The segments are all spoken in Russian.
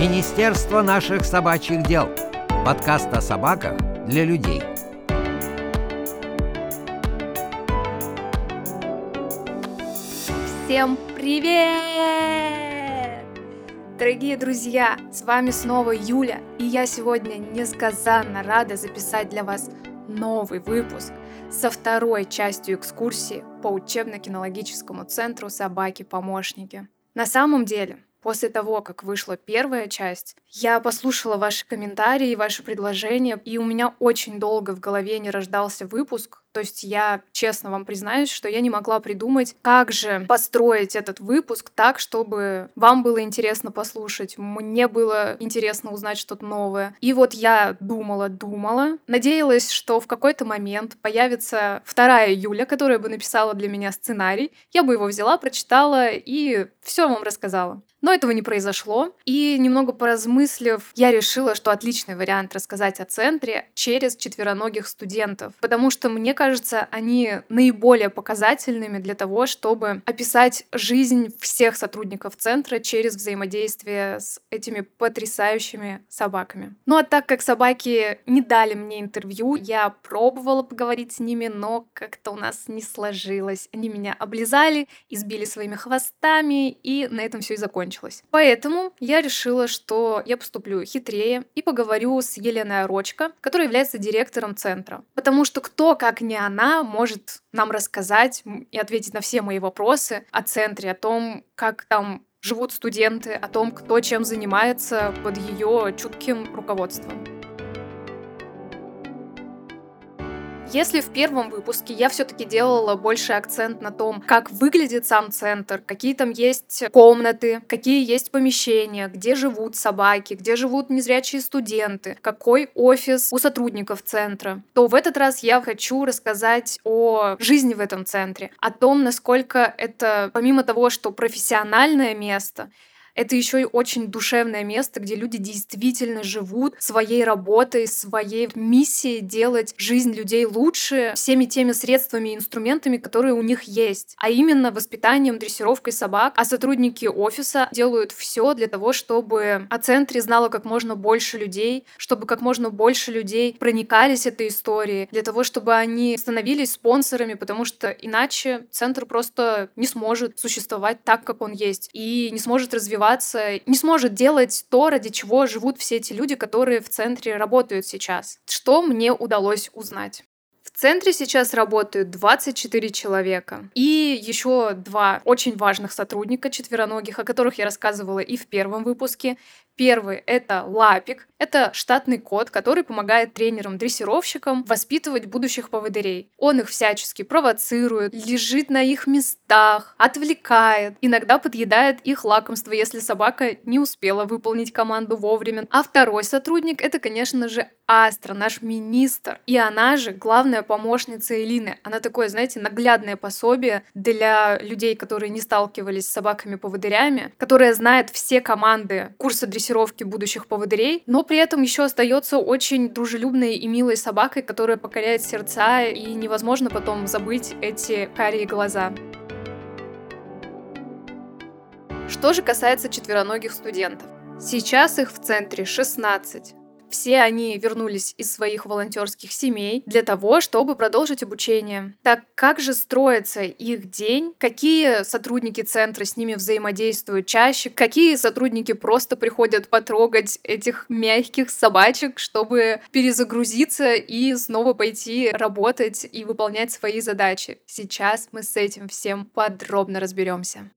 Министерство наших собачьих дел. Подкаст о собаках для людей. Всем привет! Дорогие друзья, с вами снова Юля, и я сегодня несказанно рада записать для вас новый выпуск со второй частью экскурсии по учебно-кинологическому центру «Собаки-помощники». На самом деле, После того, как вышла первая часть, я послушала ваши комментарии, ваши предложения, и у меня очень долго в голове не рождался выпуск, то есть я честно вам признаюсь, что я не могла придумать, как же построить этот выпуск так, чтобы вам было интересно послушать, мне было интересно узнать что-то новое. И вот я думала, думала, надеялась, что в какой-то момент появится вторая Юля, которая бы написала для меня сценарий, я бы его взяла, прочитала и все вам рассказала. Но этого не произошло. И немного поразмыслив, я решила, что отличный вариант рассказать о центре через четвероногих студентов. Потому что мне кажется, они наиболее показательными для того, чтобы описать жизнь всех сотрудников центра через взаимодействие с этими потрясающими собаками. Ну а так как собаки не дали мне интервью, я пробовала поговорить с ними, но как-то у нас не сложилось. Они меня облизали, избили своими хвостами, и на этом все и закончилось. Поэтому я решила, что я поступлю хитрее и поговорю с Еленой Орочко, которая является директором центра. Потому что кто, как не она может нам рассказать и ответить на все мои вопросы о центре, о том, как там живут студенты, о том, кто чем занимается под ее чутким руководством. Если в первом выпуске я все-таки делала больше акцент на том, как выглядит сам центр, какие там есть комнаты, какие есть помещения, где живут собаки, где живут незрячие студенты, какой офис у сотрудников центра, то в этот раз я хочу рассказать о жизни в этом центре, о том, насколько это, помимо того, что профессиональное место, это еще и очень душевное место, где люди действительно живут своей работой, своей миссией делать жизнь людей лучше всеми теми средствами и инструментами, которые у них есть. А именно воспитанием, дрессировкой собак. А сотрудники офиса делают все для того, чтобы о центре знало как можно больше людей, чтобы как можно больше людей проникались этой историей, для того, чтобы они становились спонсорами, потому что иначе центр просто не сможет существовать так, как он есть, и не сможет развиваться развиваться, не сможет делать то, ради чего живут все эти люди, которые в центре работают сейчас. Что мне удалось узнать? Центре сейчас работают 24 человека. И еще два очень важных сотрудника четвероногих, о которых я рассказывала и в первом выпуске. Первый — это Лапик. Это штатный кот, который помогает тренерам-дрессировщикам воспитывать будущих поводырей. Он их всячески провоцирует, лежит на их местах, отвлекает, иногда подъедает их лакомство, если собака не успела выполнить команду вовремя. А второй сотрудник — это, конечно же, Астра, наш министр. И она же главная помощница Элины. Она такое, знаете, наглядное пособие для людей, которые не сталкивались с собаками-поводырями, которая знает все команды курса дрессировки будущих поводырей, но при этом еще остается очень дружелюбной и милой собакой, которая покоряет сердца, и невозможно потом забыть эти карие глаза. Что же касается четвероногих студентов. Сейчас их в центре 16. Все они вернулись из своих волонтерских семей для того, чтобы продолжить обучение. Так как же строится их день? Какие сотрудники центра с ними взаимодействуют чаще? Какие сотрудники просто приходят потрогать этих мягких собачек, чтобы перезагрузиться и снова пойти работать и выполнять свои задачи? Сейчас мы с этим всем подробно разберемся.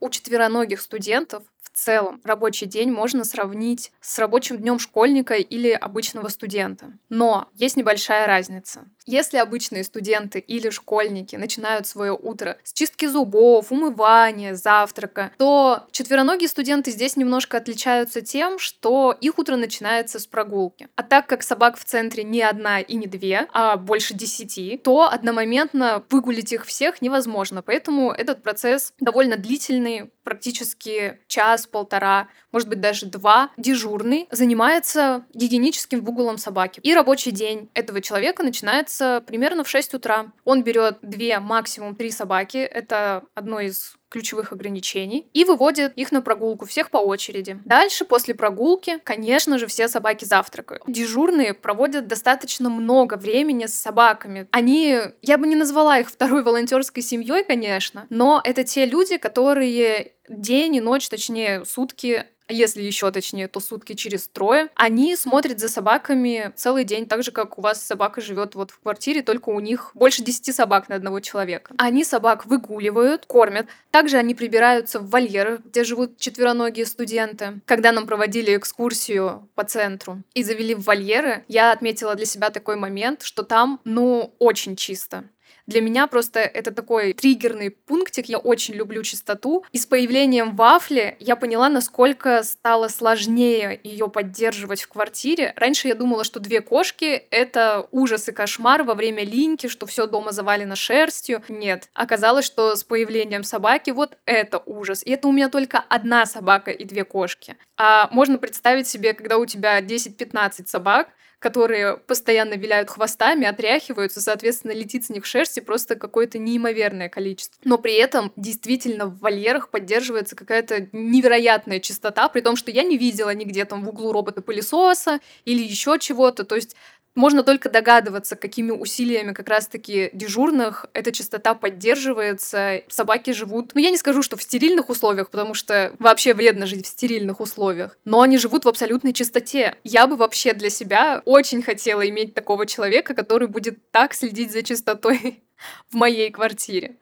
У четвероногих студентов целом рабочий день можно сравнить с рабочим днем школьника или обычного студента. Но есть небольшая разница. Если обычные студенты или школьники начинают свое утро с чистки зубов, умывания, завтрака, то четвероногие студенты здесь немножко отличаются тем, что их утро начинается с прогулки. А так как собак в центре не одна и не две, а больше десяти, то одномоментно выгулить их всех невозможно. Поэтому этот процесс довольно длительный, практически час-полтора, может быть даже два, дежурный занимается гигиеническим выгулом собаки. И рабочий день этого человека начинается примерно в 6 утра. Он берет две, максимум три собаки. Это одно из ключевых ограничений и выводит их на прогулку, всех по очереди. Дальше, после прогулки, конечно же, все собаки завтракают. Дежурные проводят достаточно много времени с собаками. Они, я бы не назвала их второй волонтерской семьей, конечно, но это те люди, которые день и ночь, точнее сутки если еще точнее, то сутки через трое, они смотрят за собаками целый день, так же, как у вас собака живет вот в квартире, только у них больше 10 собак на одного человека. Они собак выгуливают, кормят. Также они прибираются в вольерах, где живут четвероногие студенты. Когда нам проводили экскурсию по центру и завели в вольеры, я отметила для себя такой момент, что там, ну, очень чисто. Для меня просто это такой триггерный пунктик. Я очень люблю чистоту. И с появлением вафли я поняла, насколько стало сложнее ее поддерживать в квартире. Раньше я думала, что две кошки — это ужас и кошмар во время линьки, что все дома завалено шерстью. Нет. Оказалось, что с появлением собаки вот это ужас. И это у меня только одна собака и две кошки. А можно представить себе, когда у тебя 10-15 собак, которые постоянно виляют хвостами, отряхиваются, соответственно, летит с них шерсти просто какое-то неимоверное количество. Но при этом действительно в вольерах поддерживается какая-то невероятная чистота, при том, что я не видела нигде там в углу робота-пылесоса или еще чего-то. То есть можно только догадываться, какими усилиями как раз-таки дежурных эта частота поддерживается. Собаки живут, ну я не скажу, что в стерильных условиях, потому что вообще вредно жить в стерильных условиях, но они живут в абсолютной чистоте. Я бы вообще для себя очень хотела иметь такого человека, который будет так следить за чистотой в моей квартире.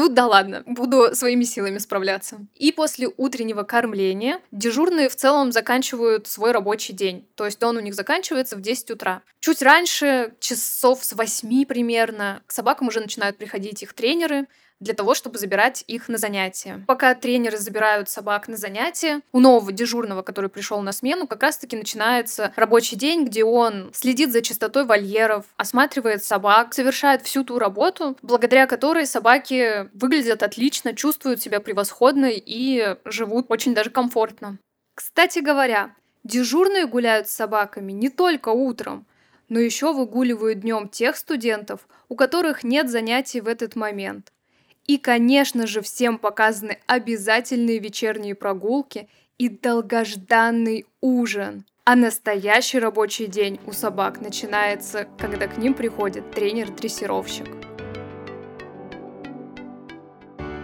Ну да ладно, буду своими силами справляться. И после утреннего кормления дежурные в целом заканчивают свой рабочий день. То есть он у них заканчивается в 10 утра. Чуть раньше, часов с 8 примерно, к собакам уже начинают приходить их тренеры, для того, чтобы забирать их на занятия. Пока тренеры забирают собак на занятия, у нового дежурного, который пришел на смену, как раз-таки начинается рабочий день, где он следит за чистотой вольеров, осматривает собак, совершает всю ту работу, благодаря которой собаки выглядят отлично, чувствуют себя превосходно и живут очень даже комфортно. Кстати говоря, дежурные гуляют с собаками не только утром, но еще выгуливают днем тех студентов, у которых нет занятий в этот момент. И, конечно же, всем показаны обязательные вечерние прогулки и долгожданный ужин. А настоящий рабочий день у собак начинается, когда к ним приходит тренер-дрессировщик.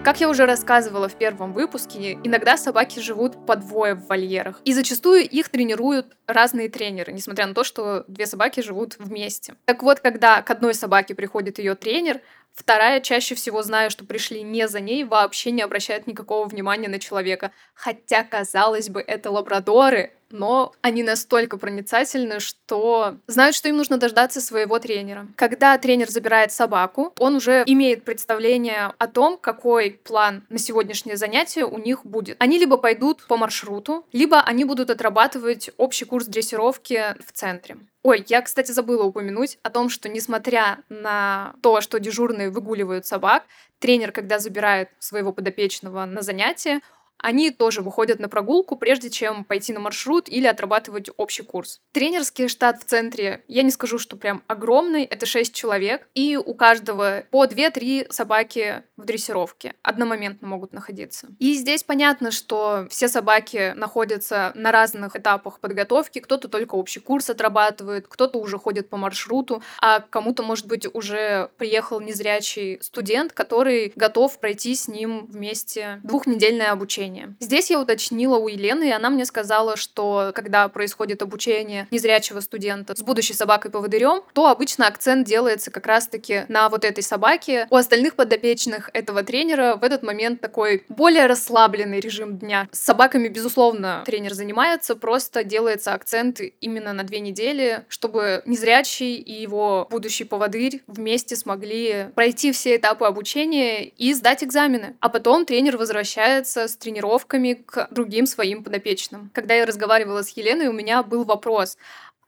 Как я уже рассказывала в первом выпуске, иногда собаки живут по двое в вольерах. И зачастую их тренируют разные тренеры, несмотря на то, что две собаки живут вместе. Так вот, когда к одной собаке приходит ее тренер, Вторая чаще всего, зная, что пришли не за ней, вообще не обращает никакого внимания на человека. Хотя, казалось бы, это лабрадоры, но они настолько проницательны, что знают, что им нужно дождаться своего тренера. Когда тренер забирает собаку, он уже имеет представление о том, какой план на сегодняшнее занятие у них будет. Они либо пойдут по маршруту, либо они будут отрабатывать общий курс дрессировки в центре. Ой, я, кстати, забыла упомянуть о том, что несмотря на то, что дежурные выгуливают собак, тренер, когда забирает своего подопечного на занятие, они тоже выходят на прогулку, прежде чем пойти на маршрут или отрабатывать общий курс. Тренерский штат в центре, я не скажу, что прям огромный, это 6 человек, и у каждого по 2-3 собаки в дрессировке одномоментно могут находиться. И здесь понятно, что все собаки находятся на разных этапах подготовки, кто-то только общий курс отрабатывает, кто-то уже ходит по маршруту, а кому-то, может быть, уже приехал незрячий студент, который готов пройти с ним вместе двухнедельное обучение обучения. Здесь я уточнила у Елены, и она мне сказала, что когда происходит обучение незрячего студента с будущей собакой-поводырем, то обычно акцент делается как раз-таки на вот этой собаке. У остальных подопечных этого тренера в этот момент такой более расслабленный режим дня. С собаками, безусловно, тренер занимается, просто делается акцент именно на две недели, чтобы незрячий и его будущий поводырь вместе смогли пройти все этапы обучения и сдать экзамены. А потом тренер возвращается с тренировкой тренировками к другим своим подопечным. Когда я разговаривала с Еленой, у меня был вопрос,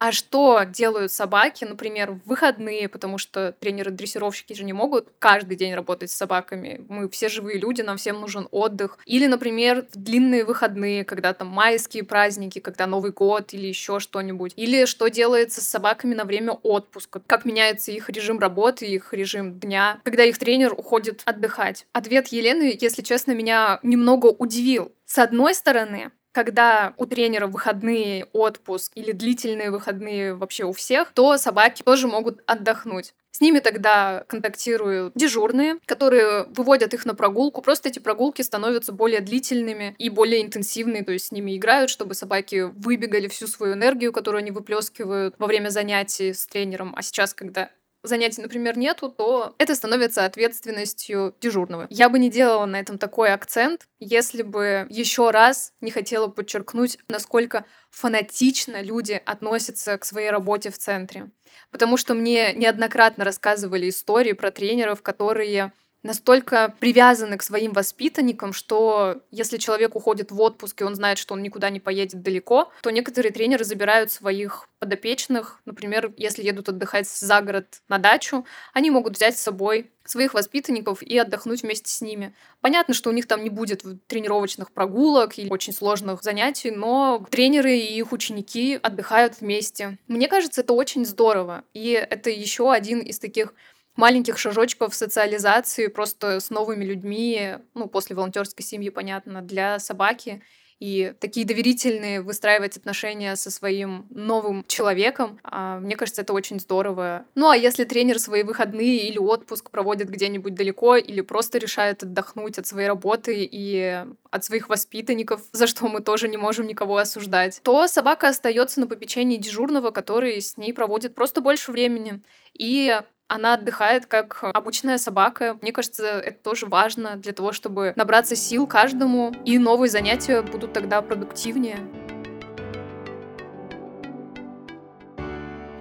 А что делают собаки, например, в выходные, потому что тренеры-дрессировщики же не могут каждый день работать с собаками. Мы все живые люди, нам всем нужен отдых. Или, например, в длинные выходные, когда там майские праздники, когда Новый год или еще что-нибудь. Или что делается с собаками на время отпуска, как меняется их режим работы, их режим дня, когда их тренер уходит отдыхать. Ответ Елены, если честно, меня немного удивил. С одной стороны, когда у тренера выходные, отпуск или длительные выходные вообще у всех, то собаки тоже могут отдохнуть. С ними тогда контактируют дежурные, которые выводят их на прогулку. Просто эти прогулки становятся более длительными и более интенсивные, то есть с ними играют, чтобы собаки выбегали всю свою энергию, которую они выплескивают во время занятий с тренером. А сейчас, когда занятий, например, нету, то это становится ответственностью дежурного. Я бы не делала на этом такой акцент, если бы еще раз не хотела подчеркнуть, насколько фанатично люди относятся к своей работе в центре. Потому что мне неоднократно рассказывали истории про тренеров, которые настолько привязаны к своим воспитанникам, что если человек уходит в отпуск, и он знает, что он никуда не поедет далеко, то некоторые тренеры забирают своих подопечных, например, если едут отдыхать за город на дачу, они могут взять с собой своих воспитанников и отдохнуть вместе с ними. Понятно, что у них там не будет тренировочных прогулок или очень сложных занятий, но тренеры и их ученики отдыхают вместе. Мне кажется, это очень здорово. И это еще один из таких маленьких шажочков социализации просто с новыми людьми, ну, после волонтерской семьи, понятно, для собаки. И такие доверительные выстраивать отношения со своим новым человеком, а, мне кажется, это очень здорово. Ну а если тренер свои выходные или отпуск проводит где-нибудь далеко или просто решает отдохнуть от своей работы и от своих воспитанников, за что мы тоже не можем никого осуждать, то собака остается на попечении дежурного, который с ней проводит просто больше времени. И она отдыхает как обычная собака. Мне кажется, это тоже важно для того, чтобы набраться сил каждому, и новые занятия будут тогда продуктивнее.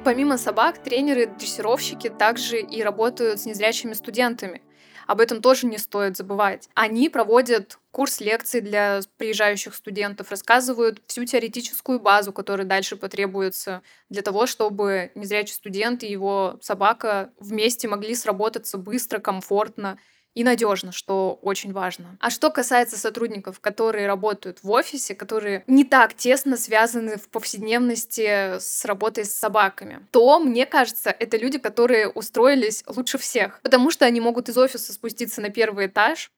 Помимо собак, тренеры, дрессировщики также и работают с незрячими студентами. Об этом тоже не стоит забывать. Они проводят курс лекций для приезжающих студентов, рассказывают всю теоретическую базу, которая дальше потребуется для того, чтобы незрячий студент и его собака вместе могли сработаться быстро, комфортно и надежно, что очень важно. А что касается сотрудников, которые работают в офисе, которые не так тесно связаны в повседневности с работой с собаками, то, мне кажется, это люди, которые устроились лучше всех, потому что они могут из офиса спуститься на первый этаж,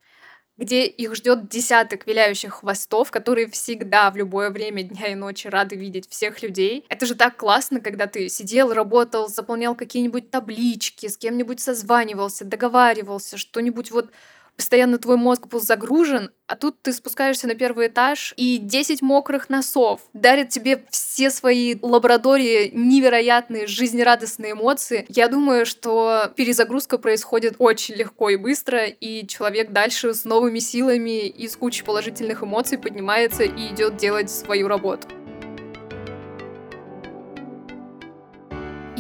где их ждет десяток виляющих хвостов, которые всегда в любое время дня и ночи рады видеть всех людей. Это же так классно, когда ты сидел, работал, заполнял какие-нибудь таблички, с кем-нибудь созванивался, договаривался, что-нибудь вот постоянно твой мозг был загружен, а тут ты спускаешься на первый этаж, и 10 мокрых носов дарят тебе все свои лабрадории невероятные жизнерадостные эмоции. Я думаю, что перезагрузка происходит очень легко и быстро, и человек дальше с новыми силами и с кучей положительных эмоций поднимается и идет делать свою работу.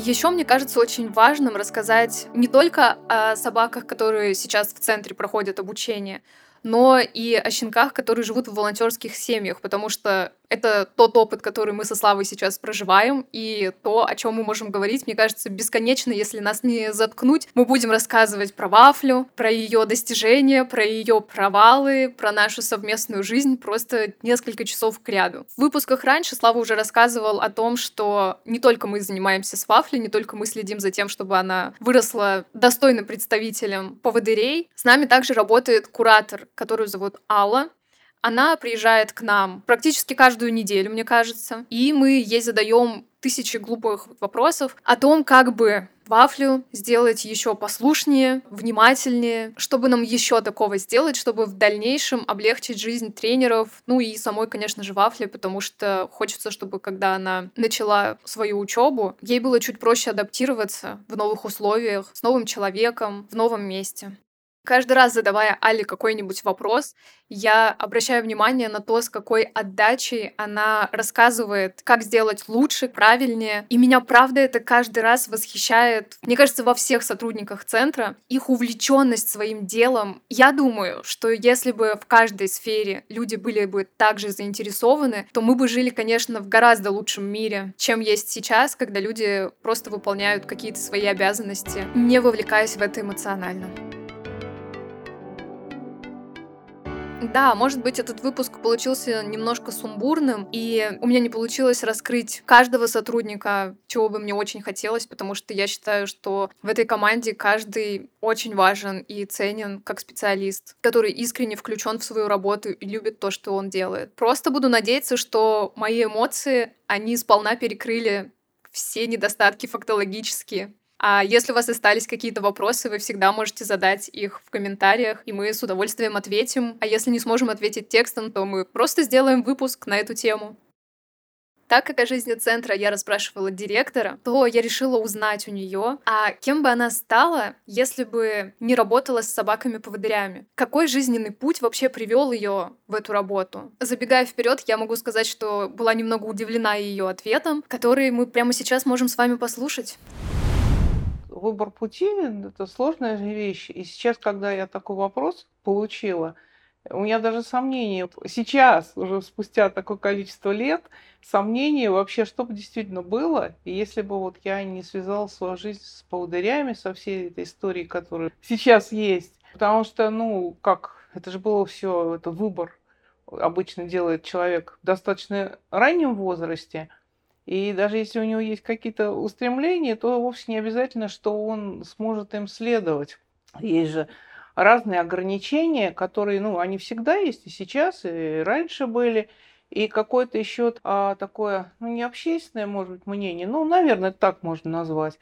Еще мне кажется очень важным рассказать не только о собаках, которые сейчас в центре проходят обучение, но и о щенках, которые живут в волонтерских семьях, потому что это тот опыт, который мы со Славой сейчас проживаем, и то, о чем мы можем говорить, мне кажется, бесконечно, если нас не заткнуть. Мы будем рассказывать про Вафлю, про ее достижения, про ее провалы, про нашу совместную жизнь просто несколько часов к ряду. В выпусках раньше Слава уже рассказывал о том, что не только мы занимаемся с Вафлей, не только мы следим за тем, чтобы она выросла достойным представителем поводырей. С нами также работает куратор, которую зовут Алла, она приезжает к нам практически каждую неделю, мне кажется, и мы ей задаем тысячи глупых вопросов о том, как бы вафлю сделать еще послушнее, внимательнее, чтобы нам еще такого сделать, чтобы в дальнейшем облегчить жизнь тренеров, ну и самой, конечно же, вафли, потому что хочется, чтобы когда она начала свою учебу, ей было чуть проще адаптироваться в новых условиях, с новым человеком, в новом месте. Каждый раз, задавая Али какой-нибудь вопрос, я обращаю внимание на то, с какой отдачей она рассказывает, как сделать лучше, правильнее. И меня, правда, это каждый раз восхищает. Мне кажется, во всех сотрудниках центра их увлеченность своим делом. Я думаю, что если бы в каждой сфере люди были бы также заинтересованы, то мы бы жили, конечно, в гораздо лучшем мире, чем есть сейчас, когда люди просто выполняют какие-то свои обязанности, не вовлекаясь в это эмоционально. Да, может быть, этот выпуск получился немножко сумбурным, и у меня не получилось раскрыть каждого сотрудника, чего бы мне очень хотелось, потому что я считаю, что в этой команде каждый очень важен и ценен как специалист, который искренне включен в свою работу и любит то, что он делает. Просто буду надеяться, что мои эмоции, они сполна перекрыли все недостатки фактологические, а если у вас остались какие-то вопросы, вы всегда можете задать их в комментариях, и мы с удовольствием ответим. А если не сможем ответить текстом, то мы просто сделаем выпуск на эту тему. Так как о жизни центра я расспрашивала директора, то я решила узнать у нее, а кем бы она стала, если бы не работала с собаками-поводырями. Какой жизненный путь вообще привел ее в эту работу? Забегая вперед, я могу сказать, что была немного удивлена ее ответом, который мы прямо сейчас можем с вами послушать выбор пути – это сложная вещь. И сейчас, когда я такой вопрос получила, у меня даже сомнения. Сейчас, уже спустя такое количество лет, сомнения вообще, что бы действительно было, и если бы вот я не связала свою жизнь с поводырями, со всей этой историей, которая сейчас есть. Потому что, ну, как, это же было все, это выбор обычно делает человек в достаточно раннем возрасте – и даже если у него есть какие-то устремления, то вовсе не обязательно, что он сможет им следовать. Есть же разные ограничения, которые, ну, они всегда есть и сейчас, и раньше были. И какое-то еще а, такое, ну, не общественное, может быть, мнение, ну, наверное, так можно назвать,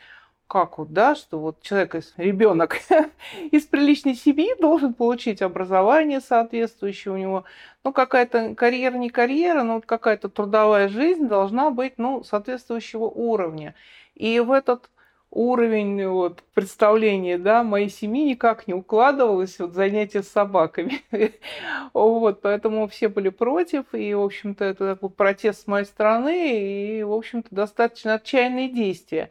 как вот, да, что вот человек, ребенок из приличной семьи должен получить образование соответствующее у него, ну, какая-то карьера, не карьера, но вот какая-то трудовая жизнь должна быть, ну, соответствующего уровня. И в этот уровень вот, представления да, моей семьи никак не укладывалось вот, занятие с собаками. вот, поэтому все были против, и, в общем-то, это такой протест с моей стороны, и, в общем-то, достаточно отчаянные действия.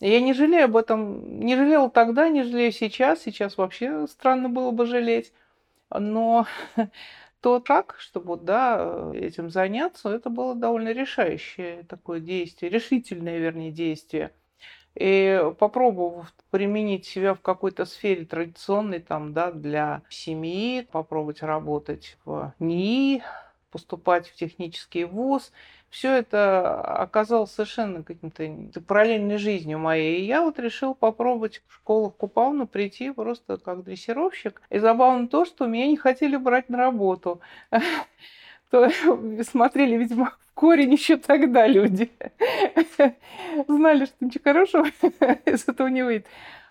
Я не жалею об этом, не жалела тогда, не жалею сейчас. Сейчас вообще странно было бы жалеть. Но тот шаг, чтобы да, этим заняться, это было довольно решающее такое действие, решительное, вернее, действие. И попробовав применить себя в какой-то сфере традиционной, там, да, для семьи, попробовать работать в НИИ, поступать в технический вуз, все это оказалось совершенно каким-то параллельной жизнью моей. И я вот решил попробовать в школу Купауна прийти просто как дрессировщик. И забавно то, что меня не хотели брать на работу. То смотрели, видимо, в корень еще тогда люди. Знали, что ничего хорошего из этого не выйдет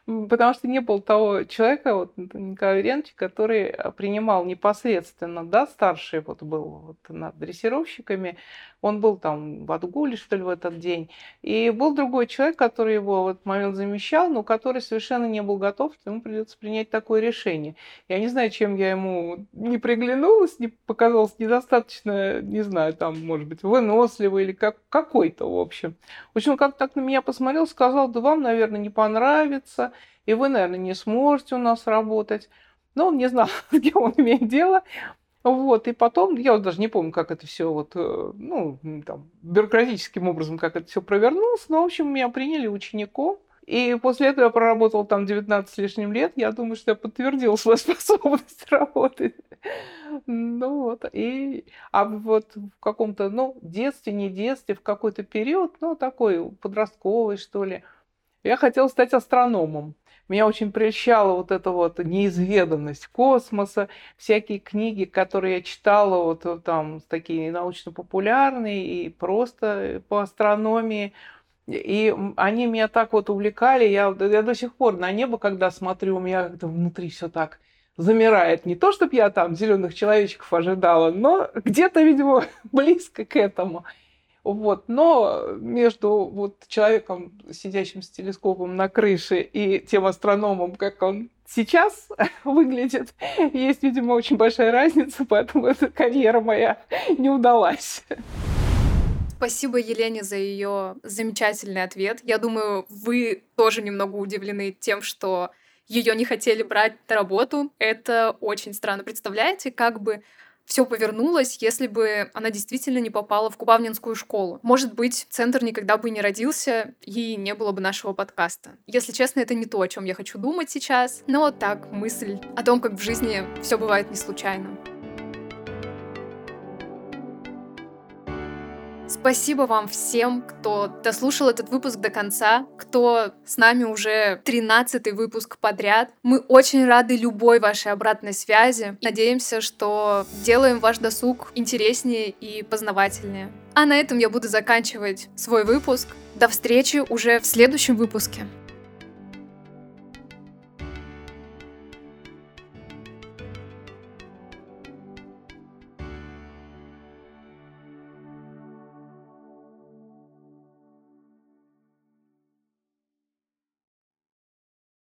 потому что не было того человека, вот Николая Ильича, который э, принимал непосредственно, да, старший вот был вот над дрессировщиками, он был там в отгуле, что ли, в этот день, и был другой человек, который его в этот момент замещал, но который совершенно не был готов, ему придется принять такое решение. Я не знаю, чем я ему не приглянулась, не показалось недостаточно, не знаю, там, может быть, выносливый или как, какой-то, в общем. В общем, как так на меня посмотрел, сказал, да вам, наверное, не понравится, и вы, наверное, не сможете у нас работать. Но он не знал, с кем он имеет дело. Вот, и потом, я даже не помню, как это все вот, э, ну, там, бюрократическим образом, как это все провернулось, но, в общем, меня приняли учеником. И после этого я проработал там 19 с лишним лет. Я думаю, что я подтвердил свою способность работать. Ну вот. И, а вот в каком-то, ну, детстве, не детстве, в какой-то период, ну, такой подростковый, что ли, я хотела стать астрономом. Меня очень прельщала вот эта вот неизведанность космоса, всякие книги, которые я читала, вот э, там такие научно-популярные и просто по астрономии. И они меня так вот увлекали, я, я до сих пор на небо, когда смотрю, у меня как-то внутри все так замирает. Не то, чтобы я там зеленых человечков ожидала, но где-то, видимо, близко к этому. Вот. Но между вот человеком, сидящим с телескопом на крыше, и тем астрономом, как он сейчас выглядит. Есть, видимо, очень большая разница, поэтому эта карьера моя не удалась. Спасибо Елене за ее замечательный ответ. Я думаю, вы тоже немного удивлены тем, что ее не хотели брать на работу. Это очень странно. Представляете, как бы все повернулось, если бы она действительно не попала в Купавнинскую школу. Может быть, центр никогда бы не родился и не было бы нашего подкаста. Если честно, это не то, о чем я хочу думать сейчас, но так, мысль о том, как в жизни все бывает не случайно. Спасибо вам всем, кто дослушал этот выпуск до конца, кто с нами уже 13 выпуск подряд. Мы очень рады любой вашей обратной связи. Надеемся, что делаем ваш досуг интереснее и познавательнее. А на этом я буду заканчивать свой выпуск. До встречи уже в следующем выпуске.